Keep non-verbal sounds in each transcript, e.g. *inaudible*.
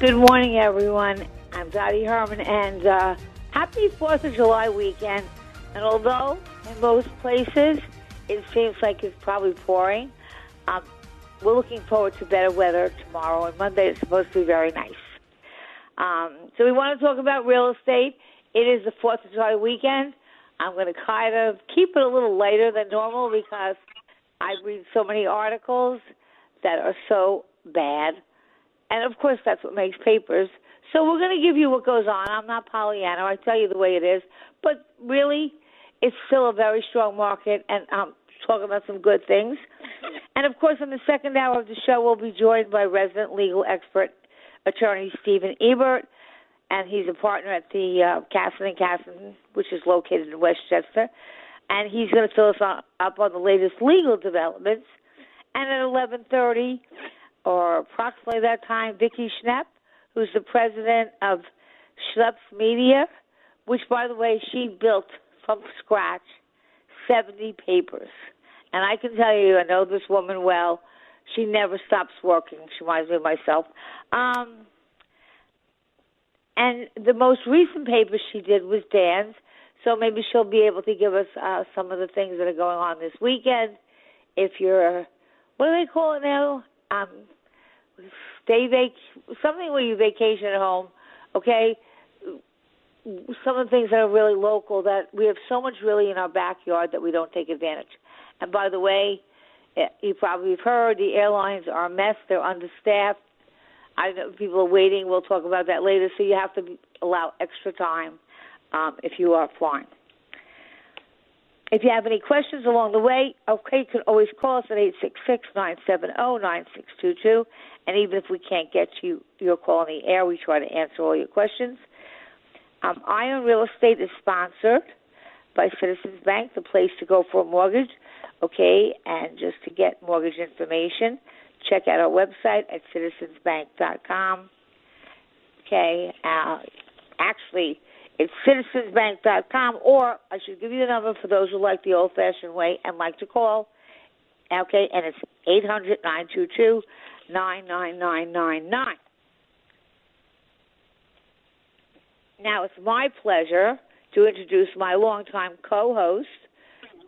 Good morning, everyone. I'm Dottie Herman, and uh, happy 4th of July weekend. And although in most places it seems like it's probably pouring, um, we're looking forward to better weather tomorrow, and Monday is supposed to be very nice. Um, so we want to talk about real estate. It is the 4th of July weekend. I'm going to kind of keep it a little lighter than normal because I read so many articles that are so bad and of course, that's what makes papers. So we're going to give you what goes on. I'm not Pollyanna. I tell you the way it is. But really, it's still a very strong market, and I'm talking about some good things. *laughs* And of course, in the second hour of the show, we'll be joined by resident legal expert attorney Stephen Ebert, and he's a partner at the uh, Casson and Casson, which is located in Westchester. And he's going to fill us on, up on the latest legal developments. And at 11:30, or approximately that time, Vicki Schneps, who's the president of Schneps Media, which, by the way, she built from scratch 70 papers. And I can tell you, I know this woman well. She never stops working. She reminds me of myself. Um, and the most recent paper she did was Dan's. So maybe she'll be able to give us uh, some of the things that are going on this weekend. If you're, what do they call it now? Um, stay vac something where you vacation at home, okay? Some of the things that are really local that we have so much really in our backyard that we don't take advantage. And by the way, eh, you probably have heard the airlines are a mess. They're understaffed. I know people are waiting. We'll talk about that later. So you have to allow extra time um, if you are flying. If you have any questions along the way, okay, you can always call us at 866-970-9622. And even if we can't get you your call on the air, we try to answer all your questions. Um, Eye on Real Estate is sponsored by Citizens Bank, the place to go for a mortgage. Okay, and just to get mortgage information, check out our website at citizensbank.com. Okay, uh, actually, it's citizensbank.com, or I should give you the number for those who like the old fashioned way and like to call. Okay, and it's eight hundred nine two two nine nine nine nine nine. Now it's my pleasure to introduce my longtime co host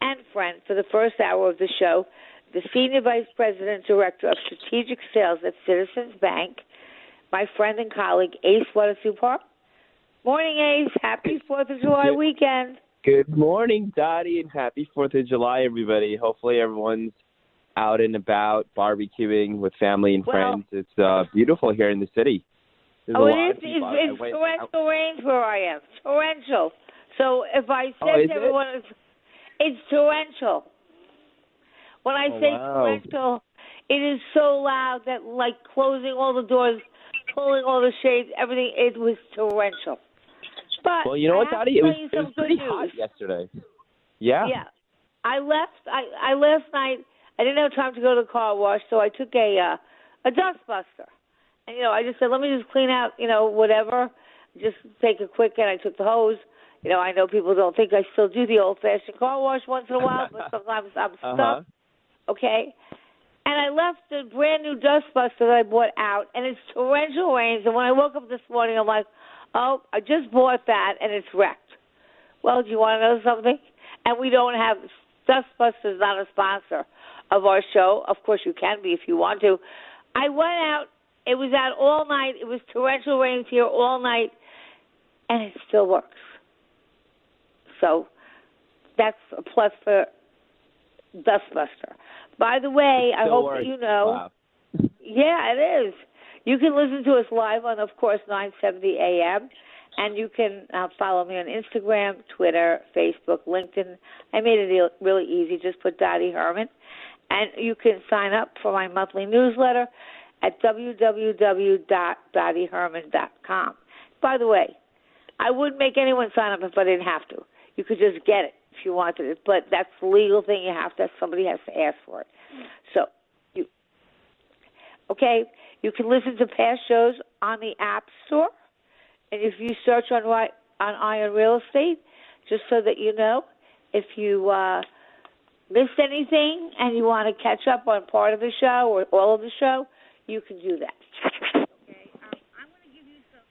and friend for the first hour of the show, the Senior Vice President Director of Strategic Sales at Citizens Bank, my friend and colleague Ace Watersupar. Morning, Ace. Happy Fourth of July Good. weekend. Good morning, Dottie, and happy Fourth of July, everybody. Hopefully, everyone's out and about barbecuing with family and Well- friends. It's uh, beautiful here in the city. There's oh, it is. of people. I- I It's, it's torrential rains where I am. Torrential. So if I Oh, said to it? everyone, it's, it's torrential. When I Oh, say wow. torrential, it is so loud that like closing all the doors, pulling all the shades, everything. It was torrential. But Well, you know I what, Dottie? It was, it was pretty hot yesterday. Yeah. Yeah. I left. I I last night. I didn't have time to go to the car wash, so I took a uh, a dust buster. And you know, I just said, let me just clean out, you know, whatever. Just take a quick, and I took the hose. You know, I know people don't think I still do the old-fashioned car wash once in a while, but *laughs* sometimes I'm stuck. Uh-huh. Okay. And I left the brand new dust buster that I bought out, and it's torrential rains. And when I woke up this morning, I'm like, oh, I just bought that, and it's wrecked. Well, do you want to know something? and we don't have Dustbusters not a sponsor of our show. Of course, you can be if you want to. I went out. It was out all night. It was torrential rains here all night, and it still works. So that's a plus for Dustbuster. By the way, I hope that you know. Wow. Yeah, it is. You can listen to us live on, of course, 970 AM, and you can uh, follow me on Instagram, Twitter, Facebook, LinkedIn. I made it really easy. Just put Dottie Herman, and you can sign up for my monthly newsletter at www.dottieherman.com. By the way, I wouldn't make anyone sign up if I didn't have to. You could just get it if you wanted it, but that's the legal thing. You have to. Somebody has to ask for it. So you Okay, you can listen to past shows on the App Store, and if you search on on Eye on Real Estate, just so that you know, if you uh, missed anything and you want to catch up on part of the show or all of the show, you can do that. Okay, um, I'm going to give you some.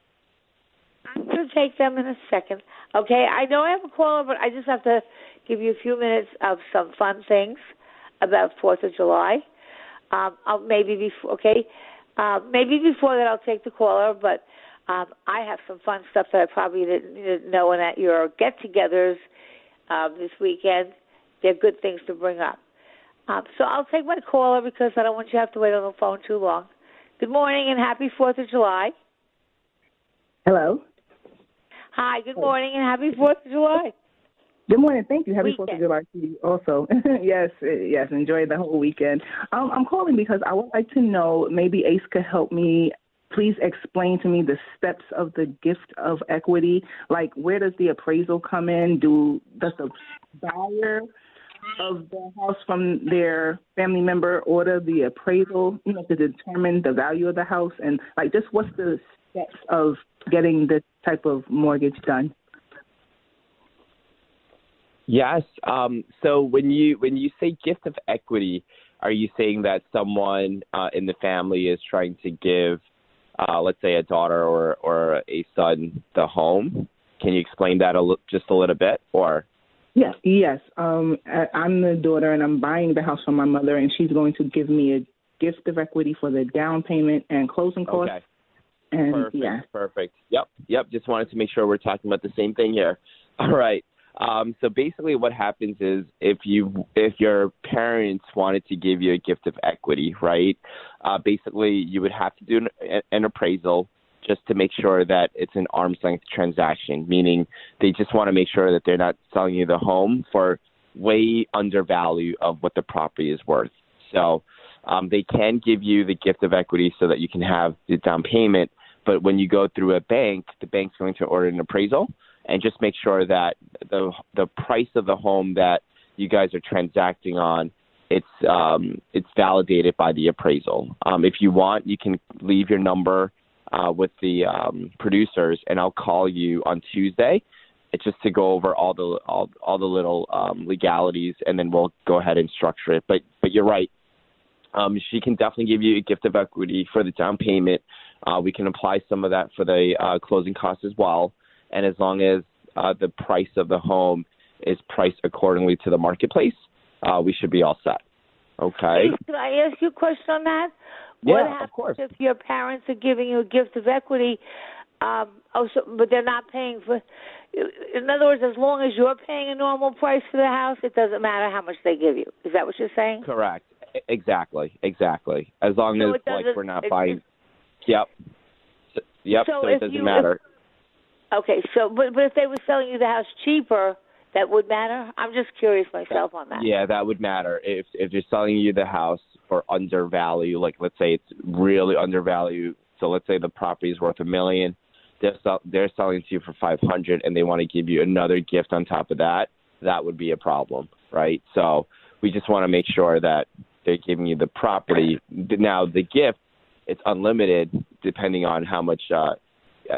I'm going to take them in a second. Okay, I know I have a caller, but I just have to give you a few minutes of some fun things about Fourth of July. Um, I'll maybe before, okay, uh, maybe before that I'll take the caller, but um, I have some fun stuff that I probably didn't, didn't know. And at your get-togethers um, this weekend, they're good things to bring up. Um, so I'll take my caller because I don't want you to have to wait on the phone too long. Good morning and happy Fourth of July. Hello. Hi, good morning and happy Fourth of July. Good morning. Thank you. Happy Fourth of Weekend. July to you also. *laughs* yes, yes. Enjoy the whole weekend. Um, I'm calling because I would like to know. Maybe Ace could help me. Please explain to me the steps of the gift of equity. Like, where does the appraisal come in? Do does the buyer of the house from their family member order the appraisal? You know, to determine the value of the house, and like, just what's the steps of getting this type of mortgage done? Yes. Um, so when you when you say gift of equity, are you saying that someone uh, in the family is trying to give, uh, let's say, a daughter or or a son the home? Can you explain that a li- just a little bit, or? Yes, yes. Um, I- I'm the daughter, and I'm buying the house from my mother, and she's going to give me a gift of equity for the down payment and closing costs. Okay. And Perfect. yeah, Perfect. Yep. Yep. Just wanted to make sure we're talking about the same thing here. *laughs* All right. Um, so basically, what happens is if you if your parents wanted to give you a gift of equity, right? Uh, basically, you would have to do an, an appraisal just to make sure that it's an arm's length transaction, meaning they just want to make sure that they're not selling you the home for way under value of what the property is worth. So um, they can give you the gift of equity so that you can have the down payment. But when you go through a bank, the bank's going to order an appraisal and just make sure that the the price of the home that you guys are transacting on it's um, it's validated by the appraisal. Um, if you want, you can leave your number uh, with the um, producers, and I'll call you on Tuesday. It's just to go over all the all, all the little um, legalities, and then we'll go ahead and structure it. But but you're right. Um, she can definitely give you a gift of equity for the down payment. Uh, we can apply some of that for the uh, closing costs as well. And as long as uh, the price of the home is priced accordingly to the marketplace, uh, we should be all set. Okay. Can I ask you a question on that? Yeah, what of course. if your parents are giving you a gift of equity, um, oh, so, but they're not paying for? In other words, as long as you're paying a normal price for the house, it doesn't matter how much they give you. Is that what you're saying? Correct. Exactly. Exactly. As long So as like we're not buying. Yep. Yep. So So, it doesn't you- matter. Okay, so but but if they were selling you the house cheaper, that would matter. I'm just curious myself on that. Yeah, that would matter if if they're selling you the house for undervalue. Like let's say it's really undervalued. So let's say the property is worth a million. They're sell, they're selling it to you for five hundred, and they want to give you another gift on top of that. That would be a problem, right? So we just want to make sure that they're giving you the property. Now the gift, it's unlimited depending on how much, uh,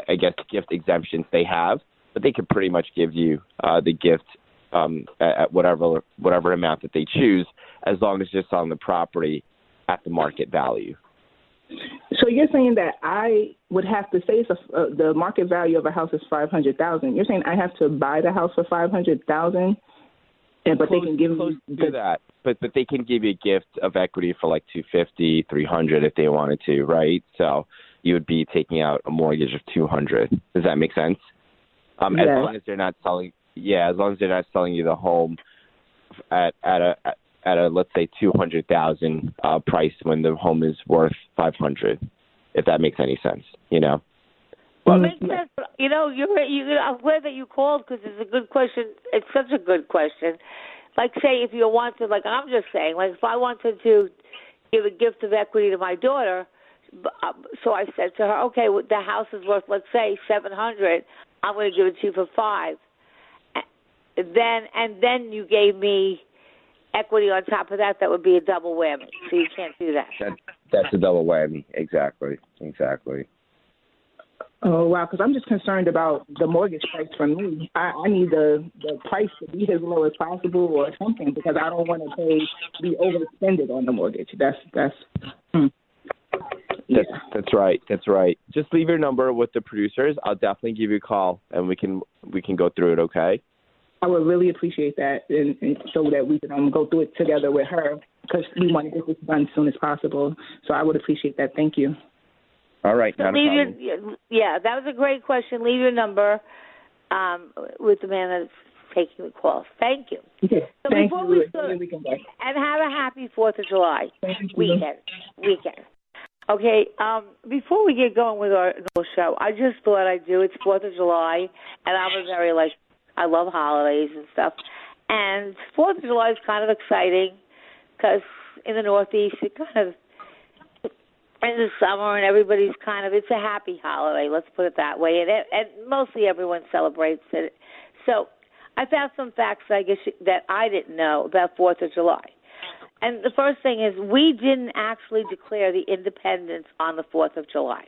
I guess, gift exemptions they have. But they could pretty much give you uh, the gift um, at, at whatever whatever amount that they choose, as long as you're selling the property at the market value. So you're saying that I would have to say it's a, uh, the market value of a house is five hundred thousand. You're saying I have to buy the house for five hundred thousand And but close, they can give close me to that. But but they can give you a gift of equity for like two fifty, three hundred if they wanted to, right? So you would be taking out a mortgage of two hundred. Does that make sense? Um, as long as they're not selling, yeah, as long as they're not selling you the home at at a at, at a let's say two hundred thousand uh, price when the home is worth five hundred, if that makes any sense, you know. Well, it makes sense. You know, you're, you, I'm glad that you called because it's a good question. It's such a good question. Like, say, if you wanted, like I'm just saying, like if I wanted to give a gift of equity to my daughter, b- Uh, so I said to her, okay, well, the house is worth, let's say, seven hundred. I'm going to give it to you for five. A- Then, and then you gave me equity on top of that. That would be a double whammy. So you can't do that. That that's a double whammy. Exactly. Exactly. Oh wow, because I'm just concerned about the mortgage price for me. I, I need the the price to be as low as possible or something because I don't want to pay be overextended on the mortgage. That's that's. Hmm. Yeah. That's that's right. That's right. Just leave your number with the producers. I'll definitely give you a call and we can we can go through it. Okay. I would really appreciate that, and, and so that we can um, go through it together with her because we want to get this done as soon as possible. So I would appreciate that. Thank you. All right. So leave your yeah, that was a great question. Leave your number um, with the man that's taking the call. Thank you. Okay. So Thank before you. we Enjoy start- your weekend. And have a happy Fourth of July Thank you. weekend. Weekend. Okay. Um, before we get going with our normal show, I just thought I'd do it's Fourth of July, and I'm a very like I love holidays and stuff. And Fourth of July is kind of exciting because in the Northeast it kind of in the summer and everybody's kind of it's a happy holiday let's put it that way and, it, and mostly everyone celebrates it so i found some facts i guess that i didn't know about fourth of july and the first thing is we didn't actually declare the independence on the fourth of july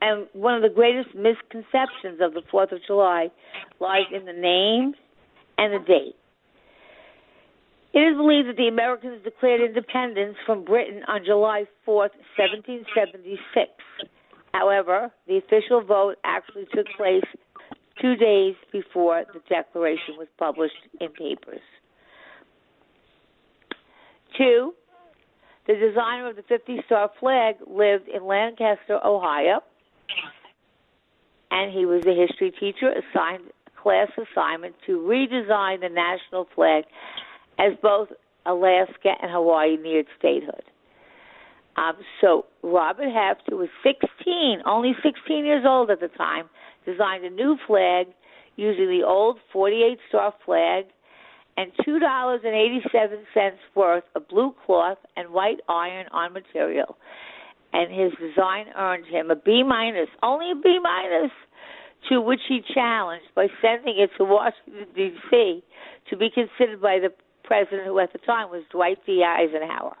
and one of the greatest misconceptions of the fourth of july lies in the name and the date it is believed that the Americans declared independence from Britain on July 4th, 1776. However, the official vote actually took place two days before the Declaration was published in papers. Two, the designer of the 50 star flag lived in Lancaster, Ohio, and he was a history teacher assigned class assignment to redesign the national flag as both Alaska and Hawaii neared statehood. Um, so Robert Heft, who was 16, only 16 years old at the time, designed a new flag using the old 48 star flag and $2.87 worth of blue cloth and white iron on material. And his design earned him a B minus, only a B minus, to which he challenged by sending it to Washington, D.C. to be considered by the president, who at the time was Dwight D. Eisenhower.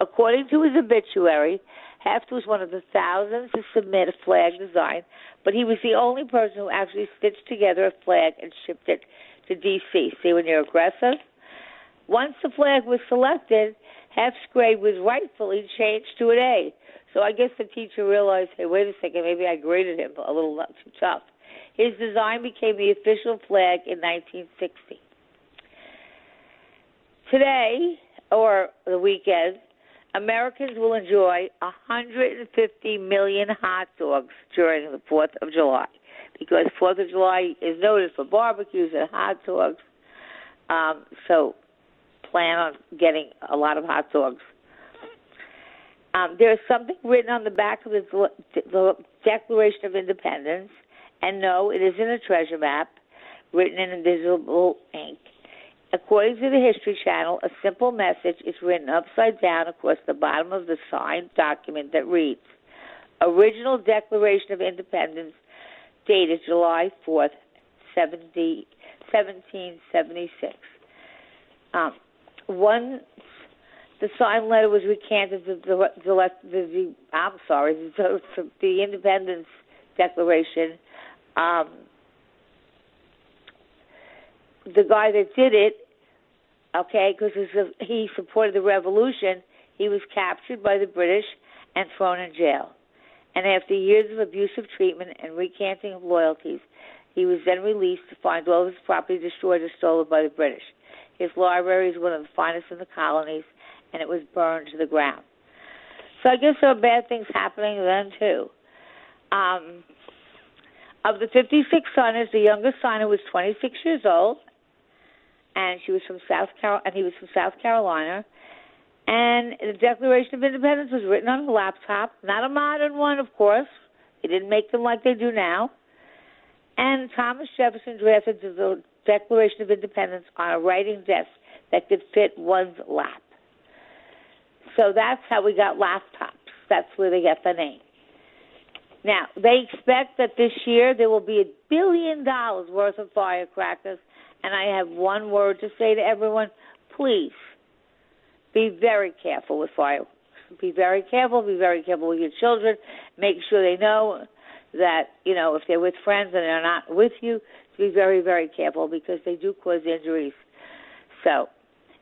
According to his obituary, Heft was one of the thousands to submit a flag design, but he was the only person who actually stitched together a flag and shipped it to D.C. See when you're aggressive? Once the flag was selected, Heft's grade was rightfully changed to an A. So I guess the teacher realized, hey, wait a second, maybe I graded him a little not too tough. His design became the official flag in 1960. Today, or the weekend, Americans will enjoy 150 million hot dogs during the 4th of July because 4th of July is noted for barbecues and hot dogs. Um, so plan on getting a lot of hot dogs. Um, there is something written on the back of the, the Declaration of Independence, and no, it isn't a treasure map written in invisible ink. According to the History Channel, a simple message is written upside down across the bottom of the signed document that reads Original Declaration of Independence dated July 4th, 70, 1776. Um, once the signed letter was recanted, the, the, the, the, I'm sorry, *laughs* the, the Independence Declaration, um, the guy that did it, okay, because he supported the revolution, he was captured by the British and thrown in jail. And after years of abusive treatment and recanting of loyalties, he was then released to find all of his property destroyed or stolen by the British. His library is one of the finest in the colonies, and it was burned to the ground. So I guess there are bad things happening then too. Um, of the 56 signers, the youngest signer was 26 years old, and she was from South Carol, and he was from South Carolina. And the Declaration of Independence was written on a laptop, not a modern one, of course. They didn't make them like they do now. And Thomas Jefferson drafted the Declaration of Independence on a writing desk that could fit one's lap. So that's how we got laptops. That's where they get the name. Now, they expect that this year there will be a billion dollars worth of firecrackers, and I have one word to say to everyone please be very careful with fireworks. Be very careful, be very careful with your children. Make sure they know that, you know, if they're with friends and they're not with you, be very, very careful because they do cause injuries. So,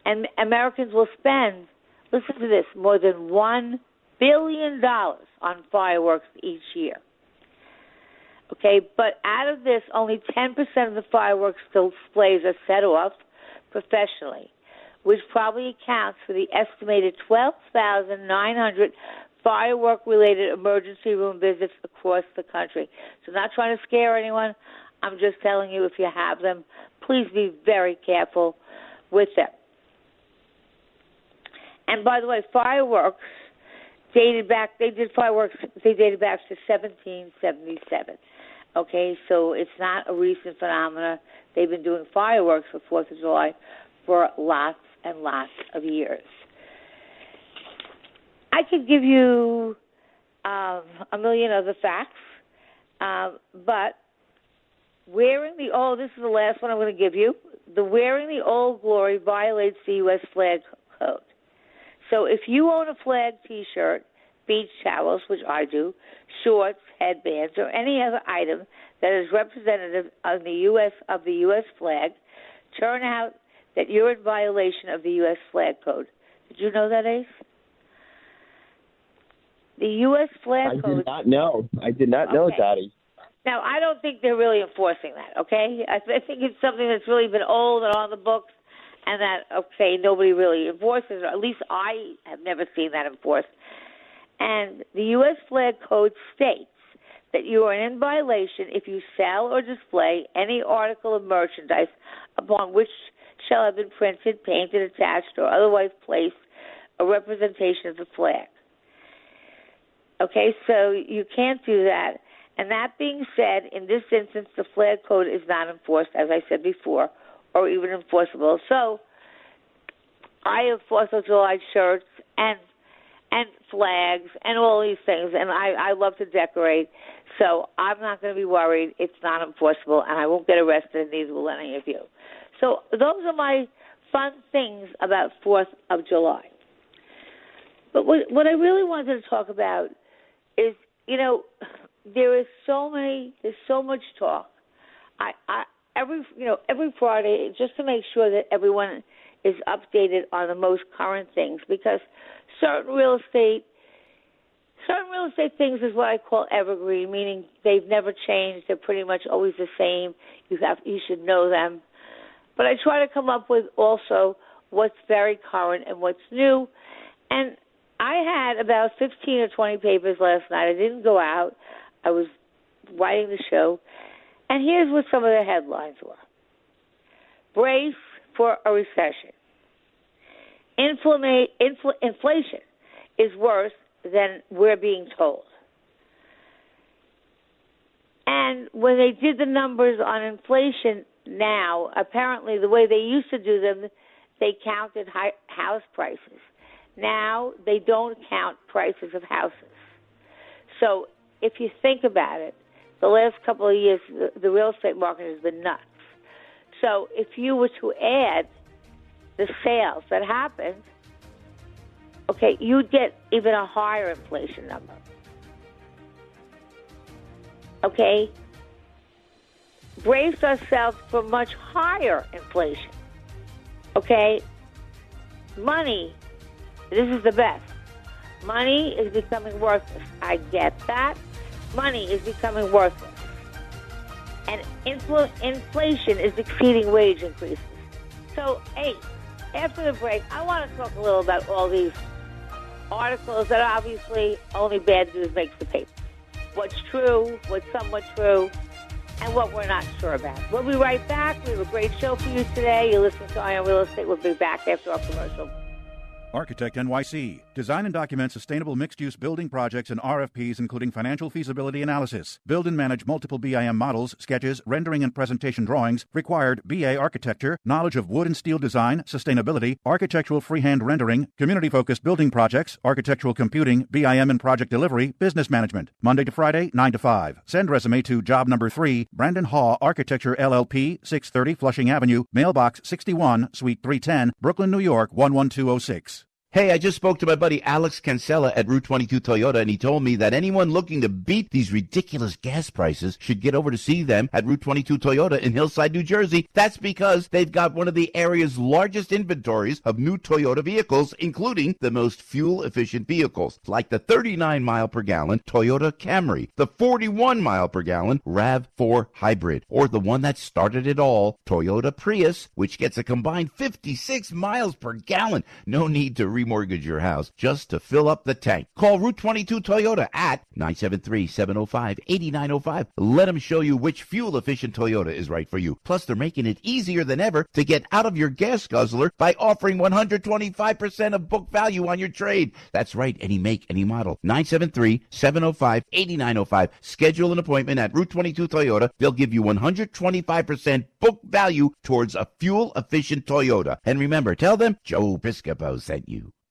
and Americans will spend, listen to this, more than $1 billion on fireworks each year. Okay, but out of this, only 10% of the fireworks displays are set off professionally, which probably accounts for the estimated 12,900 firework related emergency room visits across the country. So, not trying to scare anyone. I'm just telling you if you have them, please be very careful with them. And by the way, fireworks dated back, they did fireworks, they dated back to 1777. Okay, so it's not a recent phenomenon. They've been doing fireworks for Fourth of July for lots and lots of years. I could give you um, a million other facts, um, but wearing the old, this is the last one I'm going to give you. The wearing the old glory violates the U.S. flag code. So if you own a flag T-shirt, beach towels, which I do, shorts, headbands, or any other item that is representative of the U.S. of the U.S. flag, turn out that you're in violation of the U.S. flag code. Did you know that, Ace? The U.S. flag I code. I did not know. I did not know, Okay. Dottie. Now, I don't think they're really enforcing that, okay? I, I think it's something that's really been old and on the books, and that, okay, nobody really enforces, or at least I have never seen that enforced. And the U.S. flag code states that you are in violation if you sell or display any article of merchandise upon which shall have been printed, painted, attached, or otherwise placed a representation of the flag. Okay, so you can't do that. And that being said, in this instance, the flag code is not enforced, as I said before, or even enforceable. So I have Fourth of July shirts and and flags and all these things, and I I love to decorate. So I'm not going to be worried. It's not enforceable, and I won't get arrested, and neither will any of you. So those are my fun things about Fourth of July. But what what I really wanted to talk about is, you know, there is so many, there's so much talk. I, I every you know every Friday just to make sure that everyone is updated on the most current things because certain real estate certain real estate things is what I call evergreen, meaning they've never changed. They're pretty much always the same. You have you should know them. But I try to come up with also what's very current and what's new. And I had about 15 or 20 papers last night. I didn't go out. I was writing the show. And here's what some of the headlines were Brace for a recession. Inflama- infl- inflation is worse than we're being told. And when they did the numbers on inflation now, apparently the way they used to do them, they counted house prices. Now they don't count prices of houses. So if you think about it, the last couple of years, the, the real estate market has been nuts. So if you were to add the sales that happened, okay, you'd get even a higher inflation number. Okay? Brace ourselves for much higher inflation. Okay? Money, this is the best. Money is becoming worthless. I get that. Money is becoming worthless. And infl- inflation is exceeding wage increases. So, hey, after the break, I want to talk a little about all these articles that obviously only bad news makes the paper. What's true, what's somewhat true, and what we're not sure about. We'll be right back. We have a great show for you today. You listen to Eye on Real Estate. We'll be back after our commercial. Architect NYC. Design and document sustainable mixed use building projects and RFPs, including financial feasibility analysis. Build and manage multiple BIM models, sketches, rendering and presentation drawings. Required BA architecture, knowledge of wood and steel design, sustainability, architectural freehand rendering, community focused building projects, architectural computing, BIM and project delivery, business management. Monday to Friday, 9 to 5. Send resume to job number 3, Brandon Haw Architecture LLP, 630 Flushing Avenue, mailbox 61, suite 310, Brooklyn, New York 11206. Hey, I just spoke to my buddy Alex Cancella at Route 22 Toyota, and he told me that anyone looking to beat these ridiculous gas prices should get over to see them at Route 22 Toyota in Hillside, New Jersey. That's because they've got one of the area's largest inventories of new Toyota vehicles, including the most fuel efficient vehicles, like the 39 mile per gallon Toyota Camry, the 41 mile per gallon RAV4 Hybrid, or the one that started it all, Toyota Prius, which gets a combined 56 miles per gallon. No need to remortgage your house just to fill up the tank. Call Route 22 Toyota at 973-705-8905. Let them show you which fuel efficient Toyota is right for you. Plus, they're making it easier than ever to get out of your gas guzzler by offering 125% of book value on your trade. That's right, any make, any model. 973-705-8905. Schedule an appointment at Route 22 Toyota. They'll give you 125% book value towards a fuel efficient Toyota. And remember, tell them Joe Piscopo sent you.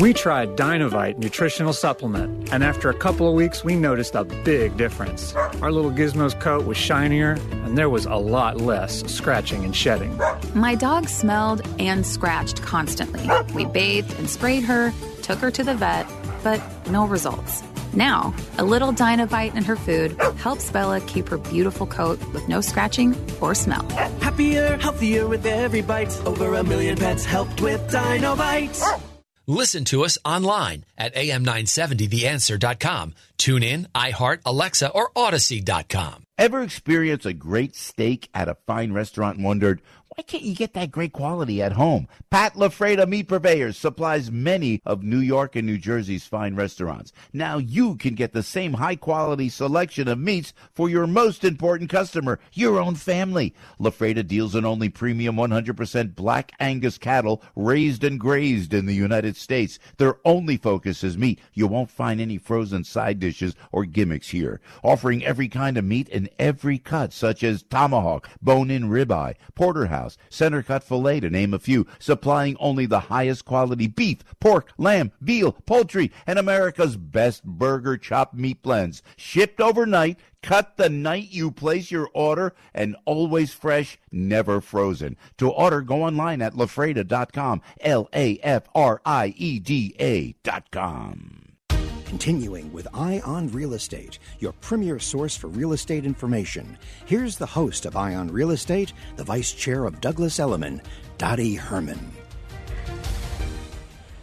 We tried Dinovite nutritional supplement, and after a couple of weeks, we noticed a big difference. Our little Gizmo's coat was shinier, and there was a lot less scratching and shedding. My dog smelled and scratched constantly. We bathed and sprayed her, took her to the vet, but no results. Now, a little Dinovite in her food helps Bella keep her beautiful coat with no scratching or smell. Happier, healthier with every bite. Over a million pets helped with Dinovite. Listen to us online at am970theanswer.com. Tune in, iHeart, Alexa, or Odyssey.com. Ever experience a great steak at a fine restaurant and wondered, why can't you get that great quality at home? Pat LaFrieda Meat Purveyors supplies many of New York and New Jersey's fine restaurants. Now you can get the same high quality selection of meats for your most important customer, your own family. LaFrieda deals in only premium 100% black Angus cattle raised and grazed in the United States. Their only focus is meat. You won't find any frozen side dishes or gimmicks here. Offering every kind of meat in every cut, such as tomahawk, bone-in ribeye, porterhouse, center cut filet, to name a few, supplying only the highest quality beef, pork, lamb, veal, poultry, and America's best burger chopped meat blends. Shipped overnight, cut the night you place your order, and always fresh, never frozen. To order, go online at lafrieda.com, L-A-F-R-I-E-D-A dot com. Continuing with Eye on Real Estate, your premier source for real estate information. Here's the host of Eye on Real Estate, the vice chair of Douglas Elliman, Dottie Herman.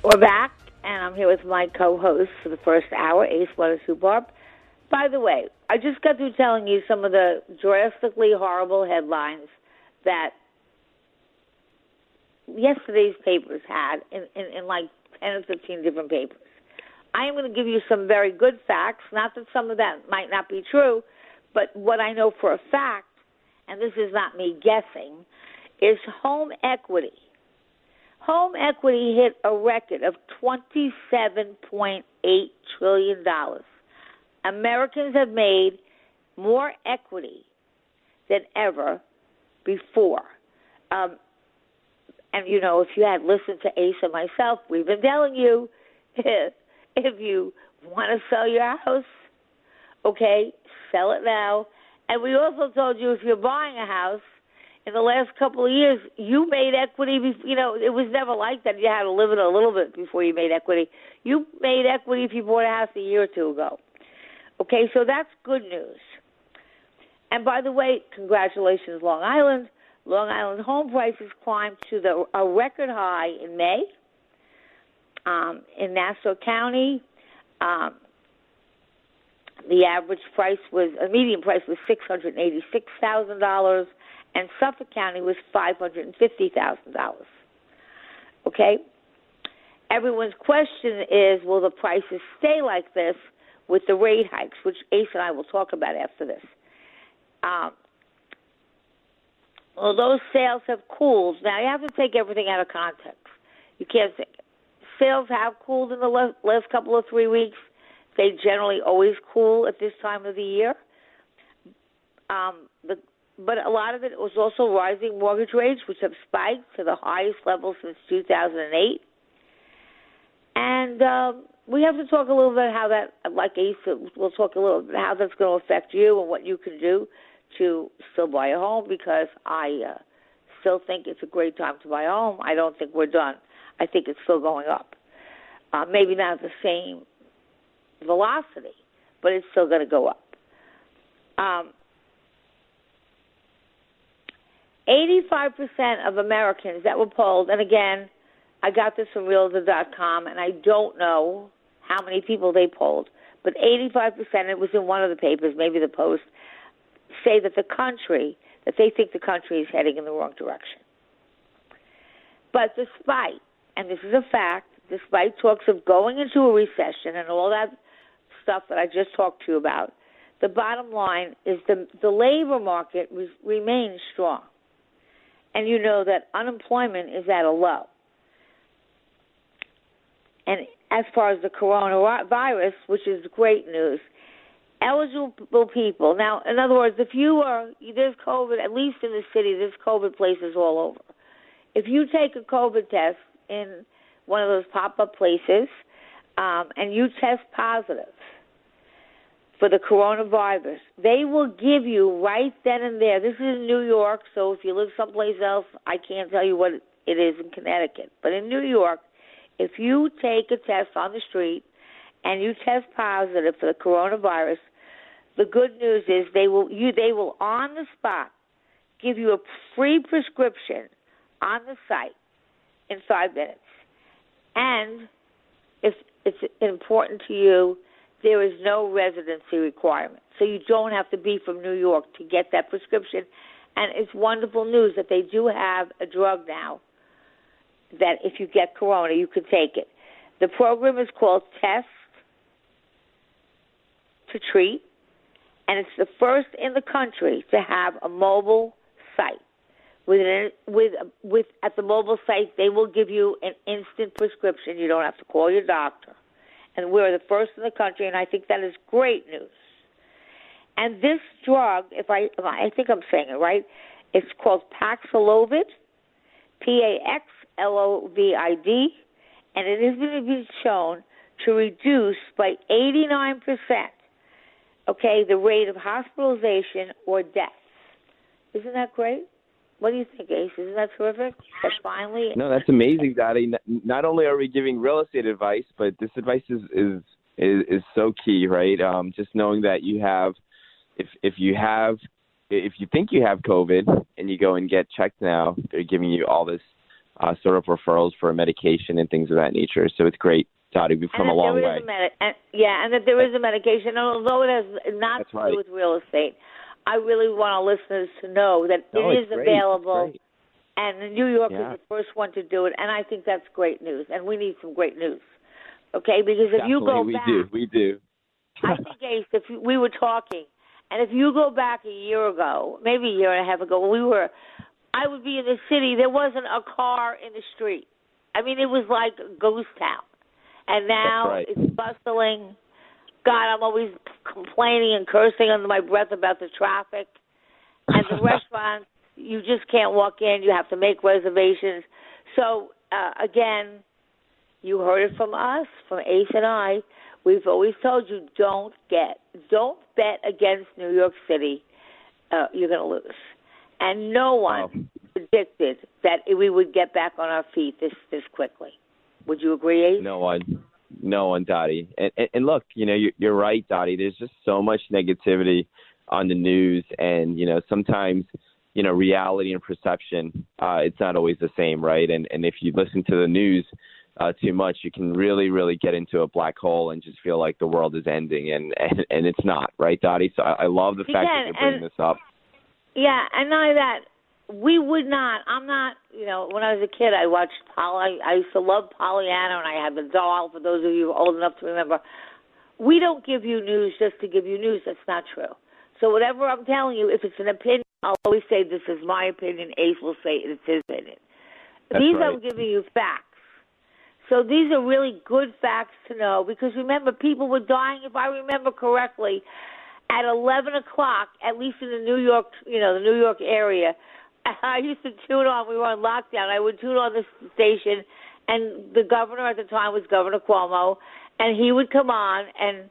We're back, and I'm here with my co-host for the first hour, Ace Waters Hubarb. By the way, I just got through telling you some of the drastically horrible headlines that yesterday's papers had in, in, in like 10 or 15 different papers. I am going to give you some very good facts. Not that some of that might not be true, but what I know for a fact, and this is not me guessing, is home equity. Home equity hit a record of $27.8 trillion. Americans have made more equity than ever before. Um, and you know, if you had listened to Ace and myself, we've been telling you *laughs* *laughs* if, you want to sell your house, okay, sell it now. And we also told you if you're buying a house in the last couple of years, you made equity. You know, it was never like that. You had to live it a little bit before you made equity. You made equity if you bought a house a year or two ago. Okay, so that's good news. And by the way, congratulations, Long Island. Long Island home prices climbed to the a record high in May. Um, in Nassau County, um, the average price was a median price was six hundred eighty-six thousand dollars, and Suffolk County was five hundred fifty thousand dollars. Okay. Everyone's question is, will the prices stay like this with the rate hikes, which Ace and I will talk about after this? Um, those sales have cooled. Now you have to take everything out of context. You can't sales have cooled in the last, couple of three weeks. They generally always cool at this time of the year. Um, the, but a lot of it was also rising mortgage rates, which have spiked to the highest level since 2008. And um, we have to talk a little bit how that, like Ace, we'll talk a little bit how that's going to affect you and what you can do to still buy a home because I uh, still think it's a great time to buy a home. I don't think we're done. I think it's still going up. Uh, maybe not the same velocity, but it's still going to go up. Um, 85% of Americans that were polled, and again, I got this from Realtor.com, and I don't know how many people they polled, but 85%, it was in one of the papers, maybe the Post, say that the country, that they think the country is heading in the wrong direction. But despite, and this is a fact, despite talks of going into a recession and all that stuff that I just talked to you about, the bottom line is the the labor market re- remains strong, and you know that unemployment is at a low. And as far as the coronavirus, which is great news, eligible people. Now, in other words, if you are there's COVID, at least in the city, there's COVID places all over. If you take a COVID test in one of those pop-up places, um, and you test positive for the coronavirus, they will give you right then and there. This is in New York, so if you live someplace else, I can't tell you what it is in Connecticut. But in New York, if you take a test on the street and you test positive for the coronavirus, the good news is they will you they will on the spot give you a free prescription on the site in five minutes. And if it's important to you, there is no residency requirement. So you don't have to be from New York to get that prescription. And it's wonderful news that they do have a drug now that if you get corona, you can take it. The program is called Test to Treat, and it's the first in the country to have a mobile site. With an, with with at the mobile site, they will give you an instant prescription. You don't have to call your doctor, and we're the first in the country, and I think that is great news. And this drug, if I I think I'm saying it right, it's called Paxlovid, P A X L O V I D, and it has been shown to reduce by 89 percent okay, the rate of hospitalization or death. Isn't that great? What do you think, Ace? Isn't that terrific? That finally. No, that's amazing, Dottie. Not only are we giving real estate advice, but this advice is is is, is so key, right? Um, just knowing that you have, if if you have, if you think you have COVID and you go and get checked now, they're giving you all this uh, sort of referrals for medication and things of that nature. So it's great Dottie. We've come a long way. A medi- and, yeah, and that there is a medication, although it has not to do with real estate, I really want our listeners to know that No, it's great. available. And New York Yeah. is the first one to do it, and I think that's great news. And we need some great news, okay? Because if you go Definitely, we back, do. We do. I *laughs* think Ace, if we were talking, and if you go back a year ago, maybe a year and a half ago, we were. I would be in the city, there wasn't a car in the street. I mean, it was like ghost town. And now right. it's bustling. God, I'm always complaining and cursing under my breath about the traffic. And the *laughs* restaurants, you just can't walk in. You have to make reservations. So, uh, again, you heard it from us, from Ace and I. We've always told you don't get, don't bet against New York City. Uh, you're going to lose. And no one predicted that we would get back on our feet this this quickly. Would you agree, Ace? No one, no one, Dottie. And, and, and look, you know, you're, you're right, Dottie. There's just so much negativity on the news, and you know, sometimes, you know, reality and perception, uh, it's not always the same, right? And and if you listen to the news uh, too much, you can really, really get into a black hole and just feel like the world is ending, and *laughs* and, and it's not, right, Dottie? So I, I love the fact can, that you're bringing and- this up. Yeah, and not only that, we would not. I'm not. You know, when I was a kid, I watched Polly. I used to love Pollyanna, and I had the doll. For those of you old enough to remember, we don't give you news just to give you news. That's not true. So whatever I'm telling you, if it's an opinion, I'll always say this is my opinion. Ace will say it's his opinion. That's these right. I'm giving you facts. So these are really good facts to know because remember, people were dying. If I remember correctly, at 11 o'clock, at least in the New York, you know, the New York area, *laughs* I used to tune on. We were on lockdown. I would tune on this station, and the governor at the time was Governor Cuomo, and he would come on and,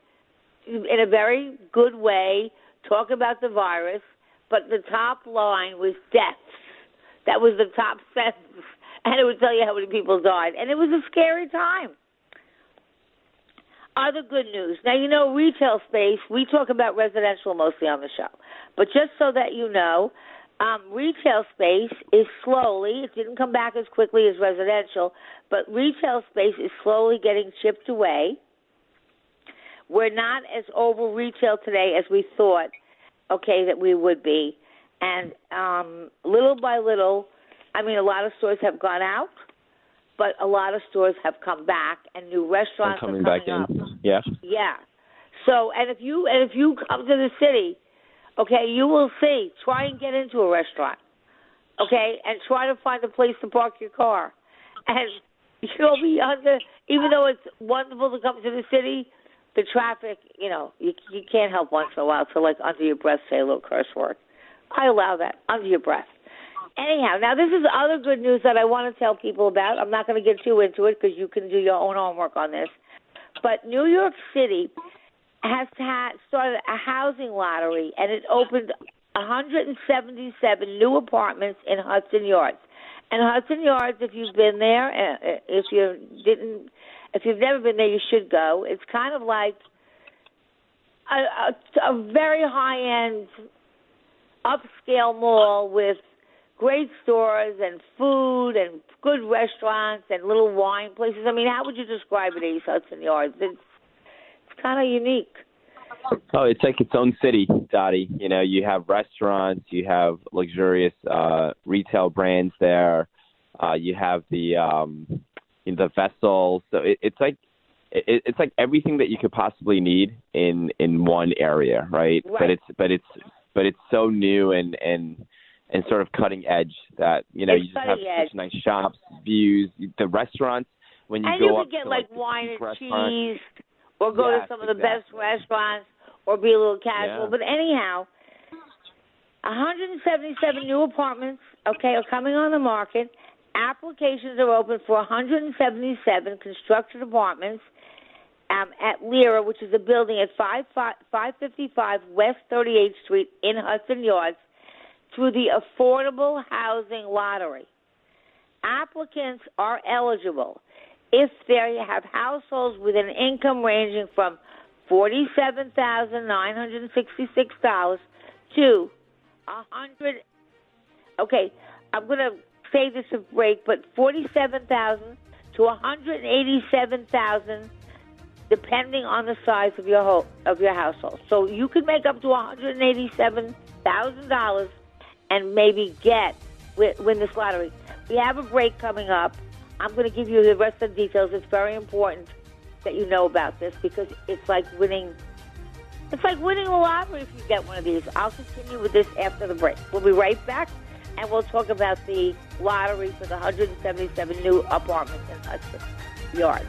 in a very good way, talk about the virus. But the top line was deaths. That was the top *laughs* sentence, and it would tell you how many people died, and it was a scary time. Other good news. Now, you know, retail space, we talk about residential mostly on the show. But just so that you know, um, retail space is slowly, it didn't come back as quickly as residential, but retail space is slowly getting chipped away. We're not as over retail today as we thought, okay, that we would be. And um, little by little, I mean, a lot of stores have gone out, but a lot of stores have come back, and new restaurants coming are back coming up. in. Yeah. Yeah. So, and if you and if you come to the city, okay, you will see. Try and get into a restaurant, okay, and try to find a place to park your car, and *laughs* you'll be under. Even though it's wonderful to come to the city, the traffic, you know, you you can't help once in a while to like under your breath say a little curse word. I allow that under your breath. Anyhow, now this is other good news that I want to tell people about. I'm not going to get too into it because you can do your own homework on this. But New York City has had started a housing lottery, and it opened 177 new apartments in Hudson Yards. And Hudson Yards, if you've been there, uh, if you didn't, if you've never been there, you should go. It's kind of like a, a, a very high end, upscale mall with great stores and food and good restaurants and little wine places. I mean, how would you describe it, East Hudson Yards? It's kind of unique. Oh, it's like its own city, Dottie. You know, you have restaurants, you have luxurious uh, retail brands there, uh, you have the um, you know, the vessels. So it, it's like it, it's like everything that you could possibly need in in one area, right? Right. But it's but it's but it's so new and and and sort of cutting edge that you know It's you just have edge. such nice shops, views, the restaurants. When you and go you up could get to, like, like, wine and cheese, or go to some of the best restaurants, or be a little casual. Yeah. But anyhow, 177 new apartments, okay, are coming on the market. Applications are open for 177 constructed apartments um, at Lyra, which is a building at 5, 555 West 38th Street in Hudson Yards, through the Affordable Housing Lottery. Applicants are eligible if they have households with an income ranging from forty-seven thousand nine hundred sixty-six dollars to a hundred. Okay, I'm going to say this a break, but forty-seven thousand to one hundred eighty-seven thousand, depending on the size of your of your household. So you could make up to one hundred eighty-seven thousand dollars and maybe get win this lottery. We have a break coming up. I'm going to give you the rest of the details. It's very important that you know about this because it's like winning. It's like winning the lottery if you get one of these. I'll continue with this after the break. We'll be right back and we'll talk about the lottery for the 177 new apartments in Hudson Yards.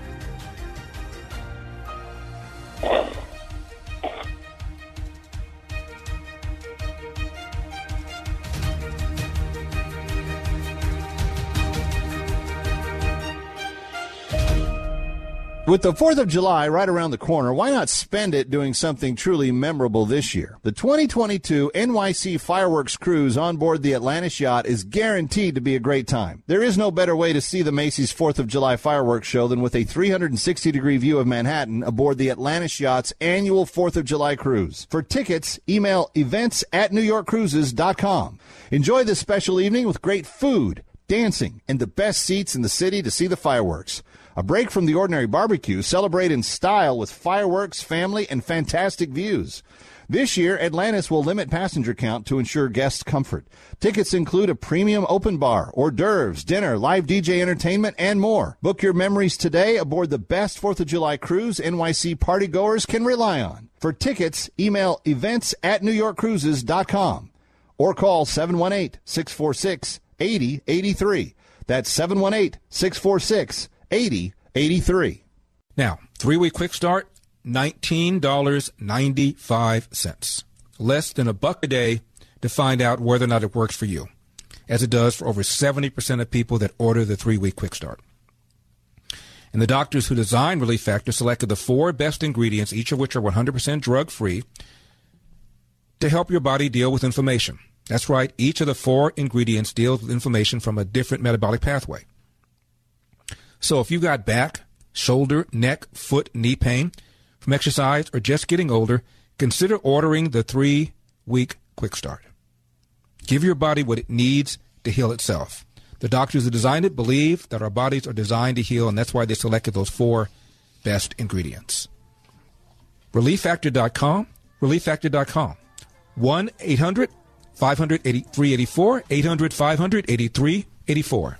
With the 4th of July right around the corner, why not spend it doing something truly memorable this year? The 2022 NYC Fireworks Cruise on board the Atlantis yacht is guaranteed to be a great time. There is no better way to see the Macy's 4th of July fireworks show than with a 360 degree view of Manhattan aboard the Atlantis yacht's annual 4th of July cruise. For tickets, email events at newyorkcruises.com. Enjoy this special evening with great food, dancing, and the best seats in the city to see the fireworks. A break from the ordinary barbecue, celebrate in style with fireworks, family, and fantastic views. This year, Atlantis will limit passenger count to ensure guest comfort. Tickets include a premium open bar, hors d'oeuvres, dinner, live DJ entertainment, and more. Book your memories today aboard the best 4th of July cruise NYC partygoers can rely on. For tickets, email events at newyorkcruises.com or call 718 646 8083. That's 718 646 8083. Now, three week quick start, $19.95. Less than a buck a day to find out whether or not it works for you, as it does for over 70% of people that order the three week quick start. And the doctors who designed Relief Factor selected the four best ingredients, each of which are 100% drug free, to help your body deal with inflammation. That's right, each of the four ingredients deals with inflammation from a different metabolic pathway. So if you've got back, shoulder, neck, foot, knee pain from exercise or just getting older, consider ordering the three week quick start. Give your body what it needs to heal itself. The doctors who designed it believe that our bodies are designed to heal, and that's why they selected those four best ingredients. ReliefFactor.com, ReliefFactor.com. 1 800 583 84, 800 583 84.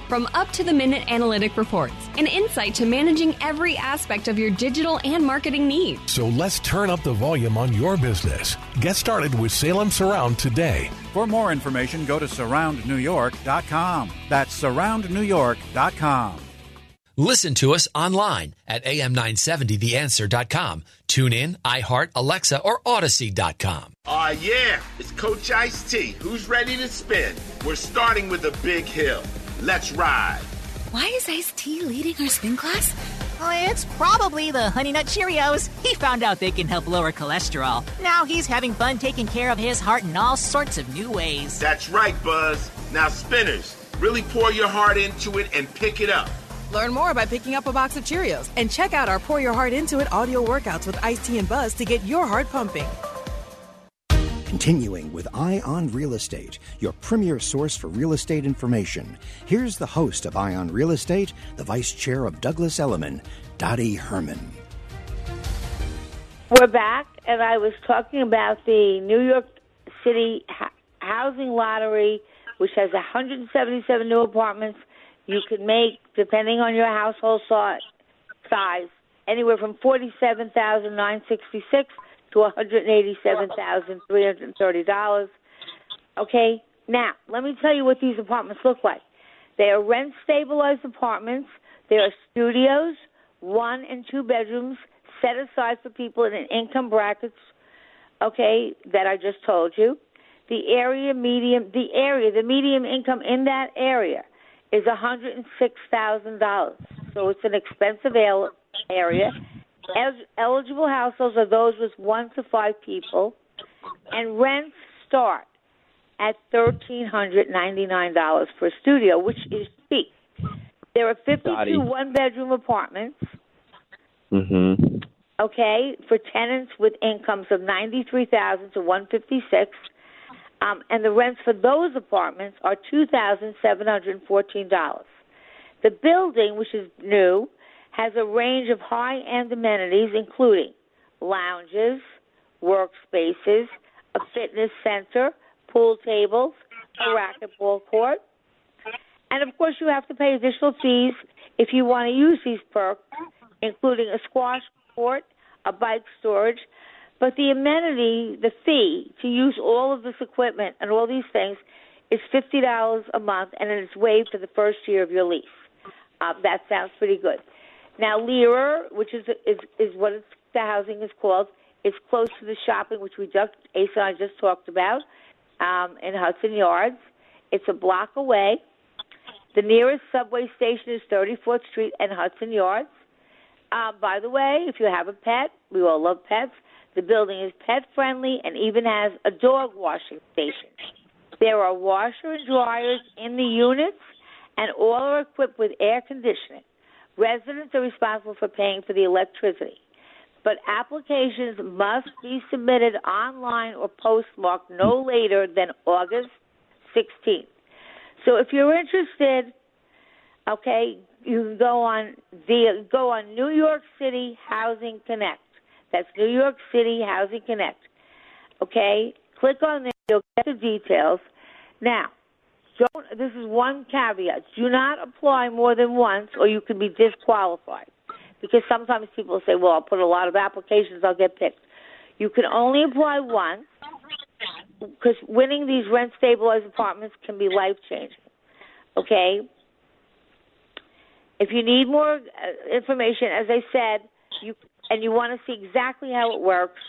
from up to the minute analytic reports and insight to managing every aspect of your digital and marketing needs. So let's turn up the volume on your business. Get started with Salem Surround today. For more information, go to surroundnewyork.com. That's surroundnewyork.com. Listen to us online at am970theanswer.com. TuneIn, iHeart, Alexa, or Odyssey.com. Aw, uh, yeah, it's Coach Ice T. Who's ready to spin? We're starting with a big hill. Let's ride. Why is Ice T leading our spin class? it's probably the Honey Nut Cheerios. He found out they can help lower cholesterol. Now he's having fun taking care of his heart in all sorts of new ways. That's right, Buzz. Now, spinners, really pour your heart into it and pick it up. Learn more by picking up a box of Cheerios and check out our Pour Your Heart Into It audio workouts with Ice T and Buzz to get your heart pumping. Continuing with Eye on Real Estate, your premier source for real estate information. Here's the host of Eye on Real Estate, the vice chair of Douglas Elliman, Dottie Herman. We're back, and I was talking about the New York City housing lottery, which has 177 new apartments. You could make, depending on your household size, anywhere from 47966 to $187,330. Okay, now let me tell you what these apartments look like. They are rent stabilized apartments. They are studios, one and two bedrooms set aside for people in an income brackets, okay, that I just told you. The area medium, the area, the medium income in that area is $106,000. So it's an expensive area eligible households are those with one to five people, and rents start at thirteen hundred ninety nine dollars for a studio, which is cheap. There are 52 Dottie. one bedroom apartments, Mm-hmm. okay, for tenants with incomes of 93,000 to 156. Um, and the rents for those apartments are $2,714. The building, which is new, has a range of high-end amenities including lounges, workspaces, a fitness center, pool tables, a racquetball court, and of course you have to pay additional fees if you want to use these perks, including a squash court, a bike storage. But the amenity, the fee to use all of this equipment and all these things is fifty dollars a month, and it's waived for the first year of your lease. Um, that sounds pretty good. Now, Lear, which is is is what the housing is called, is close to the shopping, which we just Ace and I just talked about um, in Hudson Yards. It's a block away. The nearest subway station is 34th Street and Hudson Yards. Uh, by the way, if you have a pet, we all love pets. The building is pet friendly and even has a dog washing station. There are washer and dryers in the units, and all are equipped with air conditioning. Residents are responsible for paying for the electricity, but applications must be submitted online or postmarked no later than August 16th. So if you're interested, okay, you can go on the go on New York City Housing Connect. That's New York City Housing Connect. Okay, click on there. You'll get the details. Now, don't. This is one caveat: do not apply more than once, or you can be disqualified. Because sometimes people say, "Well, I'll put a lot of applications, I'll get picked." You can only apply once, because winning these rent stabilized apartments can be life changing. Okay. If you need more uh, information, as I said, you and you want to see exactly how it works,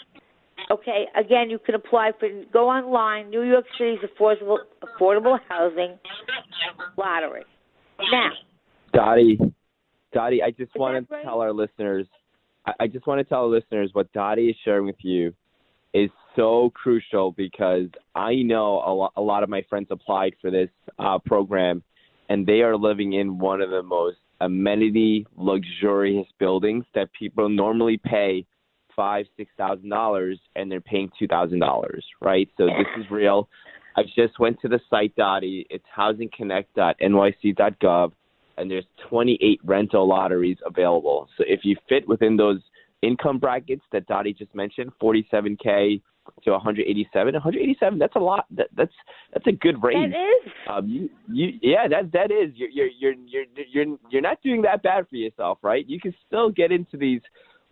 okay. Again, you can apply for go online New York City's affordable affordable housing lottery. Now, Dottie, Dottie, I just want to tell our listeners, I, I just want to tell our listeners what Dottie is sharing with you is so crucial because I know a, lo- a lot of my friends applied for this uh, program, and they are living in one of the most amenity luxurious buildings that people normally pay five six thousand dollars and they're paying two thousand dollars right? So this is real. I just went to the site dottie. It's housingconnect.nyc.gov and there's 28 rental lotteries available. So if you fit within those income brackets that dottie just mentioned 47k to 187 187 that's a lot. That, that's that's a good range. That is. um you you yeah that that is. You're you're you're you're you're you're not doing that bad for yourself right? You can still get into these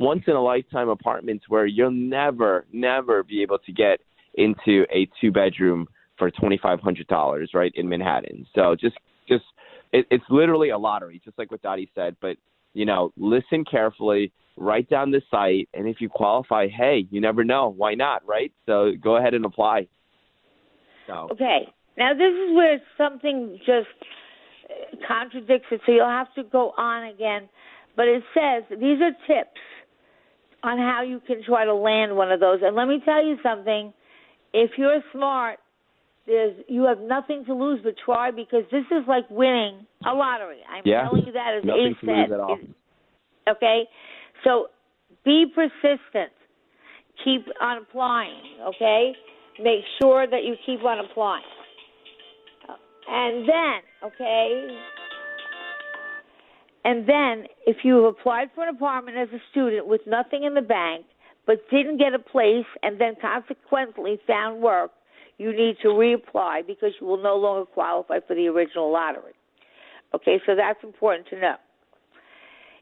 once in a lifetime apartments where you'll never never be able to get into a two bedroom for twenty five hundred dollars right in manhattan. So just just it, it's literally a lottery just like what dottie said. But you know listen carefully write down the site and if you qualify hey you never know why not right? So go ahead and apply. So. Okay. Now this is where something just uh, contradicts it, so you'll have to go on again. But it says these are tips on how you can try to land one of those. And let me tell you something: if you're smart, there's you have nothing to lose but try because this is like winning a lottery. I'm Yeah. telling you that as Nothing Ace to lose said. at all. Okay, so be persistent. Keep on applying. Okay, make sure that you keep on applying. And then, okay, and then if you have applied for an apartment as a student with nothing in the bank, but didn't get a place and then consequently found work, you need to reapply because you will no longer qualify for the original lottery. Okay, so that's important to know.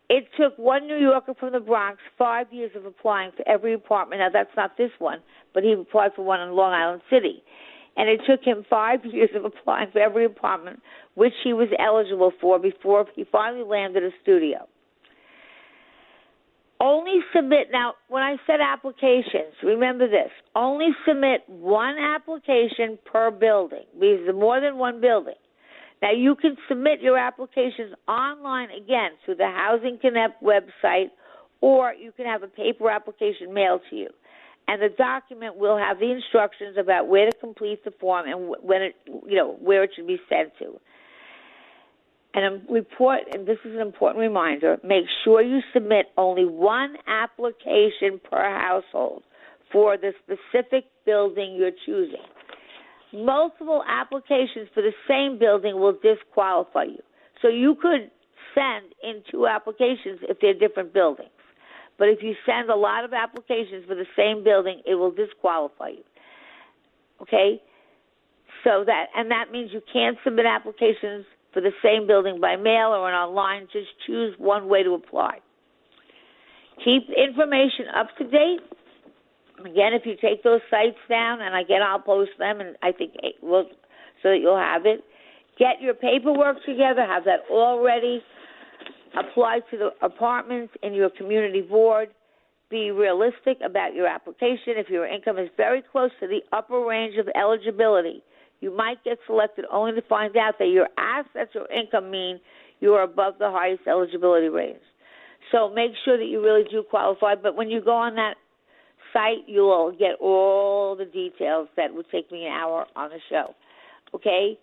It took one New Yorker from the Bronx five years of applying for every apartment. Now, that's not this one, but he applied for one in Long Island City. And it took him five years of applying for every apartment which he was eligible for before he finally landed a studio. Only submit, now, when I said applications, remember this only submit one application per building there's more than one building. Now, you can submit your applications online again through the Housing Connect website, or you can have a paper application mailed to you. And the document will have the instructions about where to complete the form and when it, you know, where it should be sent to. And a report, and this is an important reminder, make sure you submit only one application per household for the specific building you're choosing. Multiple applications for the same building will disqualify you. So you could send in two applications if they're different buildings. But if you send a lot of applications for the same building, it will disqualify you. Okay? So that, and that means you can't submit applications for the same building by mail or online. Just choose one way to apply. Keep information up to date. Again, if you take those sites down, and again, I'll post them, and I think it will, so that you'll have it. Get your paperwork together. Have that all ready. Apply to the apartments in your community board. Be realistic about your application. If your income is very close to the upper range of eligibility, you might get selected only to find out that your assets or income mean you are above the highest eligibility range. So make sure that you really do qualify. But when you go on that site, you will get all the details that would take me an hour on the show. Okay?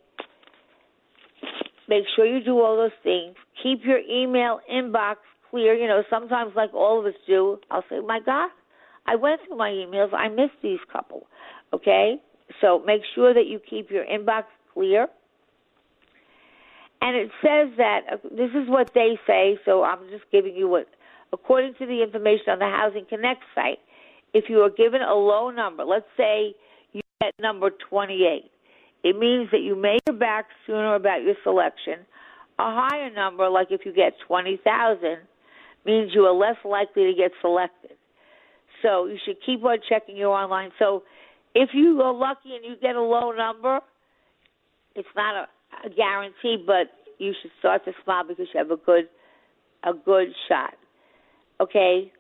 Make sure you do all those things. Keep your email inbox clear. You know, sometimes, like all of us do, I'll say, my God, I went through my emails. I missed these couple. Okay? So make sure that you keep your inbox clear. And it says that uh, this is what they say, so I'm just giving you what, according to the information on the Housing Connect site, if you are given a low number, let's say you get number 28, it means that you may hear back sooner about your selection. A higher number, like if you get 20,000, means you are less likely to get selected. So you should keep on checking your online. So if you are lucky and you get a low number, it's not a, a guarantee, but you should start to smile because you have a good a good shot. Okay?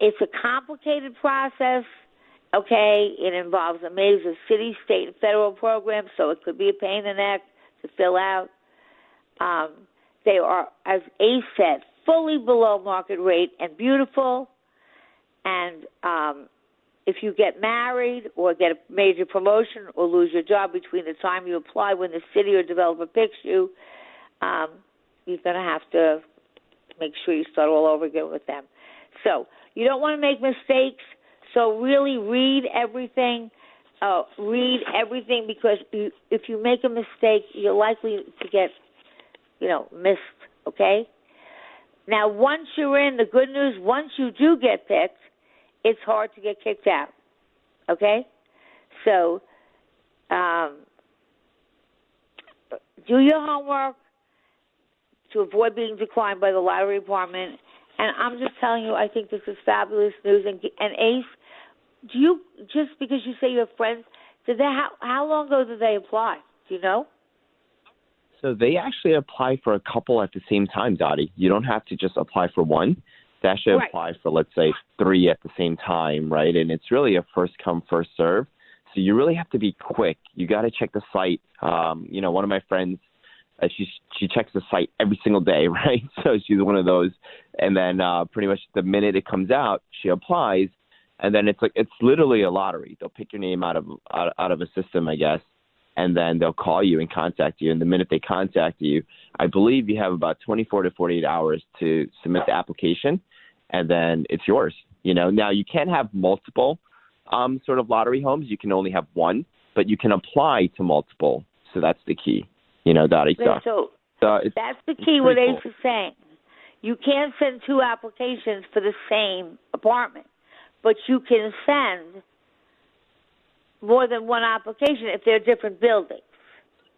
It's a complicated process. Okay, it involves a maze of city, state, and federal programs, so it could be a pain in the neck to fill out. Um, they are, as Ace said, fully below market rate and beautiful. And um, if you get married or get a major promotion or lose your job between the time you apply when the city or developer picks you, um, you're going to have to make sure you start all over again with them. So you don't want to make mistakes. So really read everything. Uh, read everything because you, if you make a mistake, you're likely to get, you know, missed. Okay. Now, once you're in, the good news, once you do get picked, it's hard to get kicked out. Okay? So, um, do your homework to avoid being declined by the lottery department. And I'm just telling you, I think this is fabulous news. And, and Ace, do you just because you say you have friends? Did they how how long ago did they apply? Do you know? So they actually apply for a couple at the same time, Dottie. You don't have to just apply for one. They actually Right. apply for let's say three at the same time, right? And it's really a first come first serve. So you really have to be quick. You got to check the site. Um, you know, one of my friends, uh, she she checks the site every single day, *laughs* right? So she's one of those. And then uh, pretty much the minute it comes out, she applies, and then it's like it's literally a lottery. They'll pick your name out of out, out of a system, I guess, and then they'll call you and contact you. And the minute they contact you, I believe you have about 24 to 48 hours to submit the application, and then it's yours. You know, now you can't have multiple um, sort of lottery homes. You can only have one, but you can apply to multiple. So that's the key. You know, Dottie. So, So that's the key. What Ace cool. is saying. You can't send two applications for the same apartment, but you can send more than one application if they're different buildings.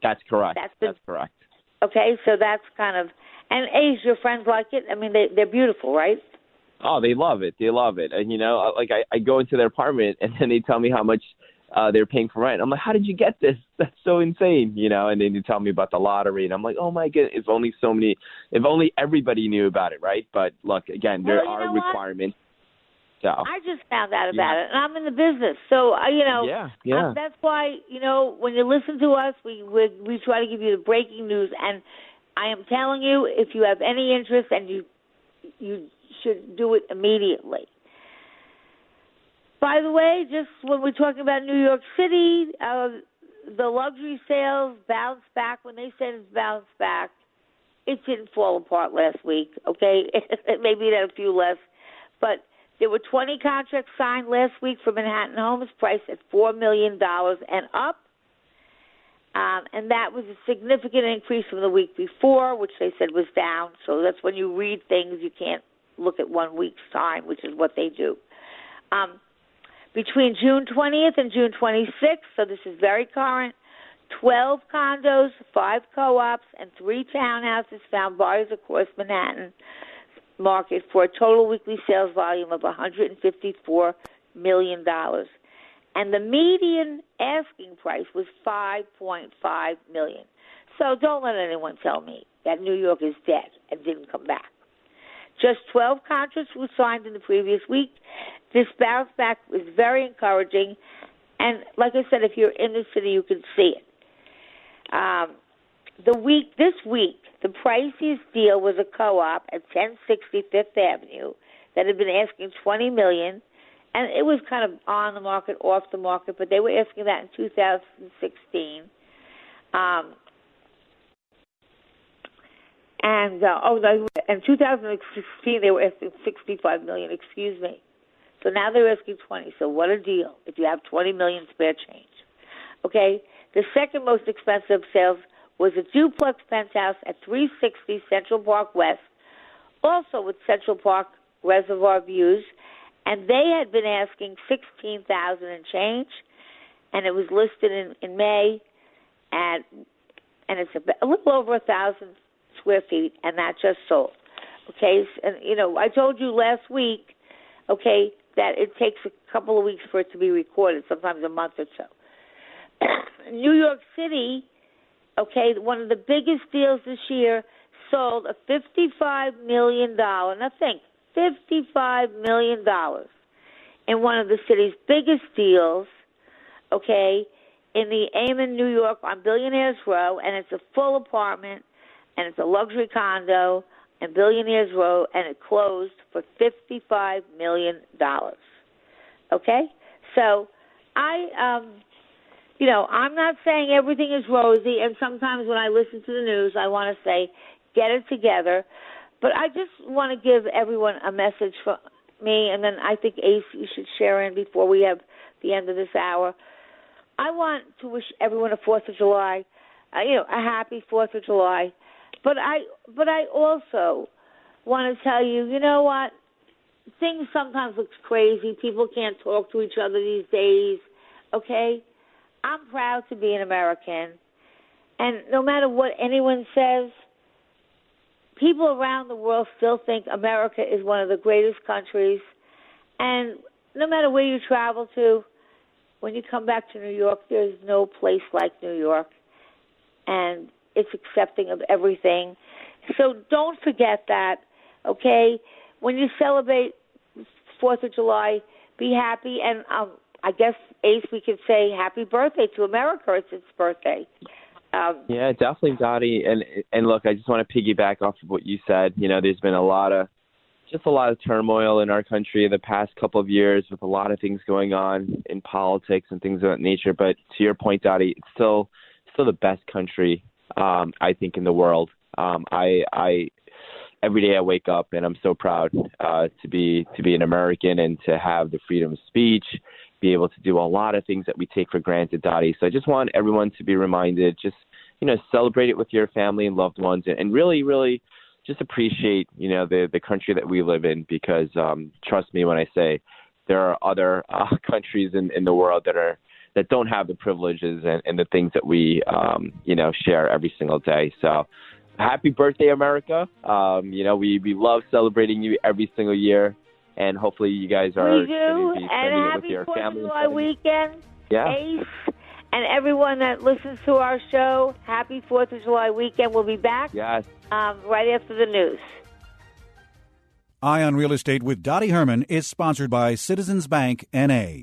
That's correct. That's the- That's correct. Okay, so that's kind of and Ace, your friends like it. I mean, they they're beautiful, right? Oh, they love it. They love it. And you know, like I, I go into their apartment and then they tell me how much uh they're paying for rent. I'm like, how did you get this? *laughs* That's so insane, you know. And then they tell me about the lottery, and I'm like, oh my god, if only so many, if only everybody knew about it, right? But look, again, there Well, you are requirements. So I just found out about Yeah. it, and I'm in the business, so uh, you know. Yeah, yeah. Um, that's why you know when you listen to us, we we we try to give you the breaking news, and I am telling you, if you have any interest, and you you should do it immediately. By the way, just when we're talking about New York City, uh, the luxury sales bounced back. When they said it's bounced back, it didn't fall apart last week. Okay, *laughs* maybe it had a few less, but there were 20 contracts signed last week for Manhattan homes, priced at four million dollars and up. Um, and that was a significant increase from the week before, which they said was down. So that's when you read things, you can't look at one week's time, which is what they do. Um, between June 20th and June 26th, so this is very current, 12 condos, 5 co-ops, and 3 townhouses found buyers across Manhattan market for a total weekly sales volume of $154 million. And the median asking price was 5.5 million. So don't let anyone tell me that New York is dead and didn't come back. Just 12 contracts were signed in the previous week. This bounce back was very encouraging. And like I said, if you're in the city, you can see it. Um, the week this week, the priciest deal was a co-op at 1060 Fifth Avenue that had been asking 20 million, and it was kind of on the market, off the market, but they were asking that in 2016. Um, and uh, oh, no, in 2016 they were asking 65 million. Excuse me. So now they're asking 20. So what a deal if you have 20 million spare change. Okay. The second most expensive sales was a duplex penthouse at 360 Central Park West, also with Central Park reservoir views, and they had been asking 16,000 and change, and it was listed in in May at and it's a, a little over a thousand square feet, and that just sold. Okay, and you know I told you last week, okay, that it takes a couple of weeks for it to be recorded, sometimes a month or so. *coughs* New York City okay, one of the biggest deals this year sold a $55 million, now think, $55 million in one of the city's biggest deals, okay, in the Amen, New York on Billionaires Row, and it's a full apartment, and it's a luxury condo in Billionaires Row, and it closed for $55 million. Okay? So I um you know, I'm not saying everything is rosy, and sometimes when I listen to the news, I want to say, get it together. But I just want to give everyone a message from me, and then I think Ace, you should share in before we have the end of this hour. I want to wish everyone a Fourth of July, uh, you know, a happy Fourth of July. But I, but I also want to tell you, you know what? Things sometimes look crazy. People can't talk to each other these days. Okay, I'm proud to be an American. And no matter what anyone says, people around the world still think America is one of the greatest countries. And no matter where you travel to, when you come back to New York, there's no place like New York. And it's accepting of everything. So don't forget that, okay? When you celebrate Fourth of July, be happy. And um, I guess Ace, we could say happy birthday to America. It's its birthday. Um, yeah, definitely, Dottie. And and look, I just want to piggyback off of what you said. You know, there's been a lot of just a lot of turmoil in our country in the past couple of years with a lot of things going on in politics and things of that nature. But to your point, Dottie, it's still still the best country um, I think in the world. Um, I I every day I wake up and I'm so proud uh, to be to be an American and to have the freedom of speech be able to do a lot of things that we take for granted, Dottie. So I just want everyone to be reminded, just you know, celebrate it with your family and loved ones, and really, really, just appreciate you know the the country that we live in because um, trust me when I say there are other uh, *laughs* countries in in the world that are that don't have the privileges and, and the things that we um, you know share every single day. So happy birthday, America! Um, you know we we love celebrating you every single year and hopefully you guys are we do. be and it with your Fourth family. of July weekend, Yeah. Ace, and everyone that listens to our show. Happy Fourth of July weekend. We'll be back Yes. um, right after the news. Eye on Real Estate with Dottie Herman is sponsored by Citizens Bank NA.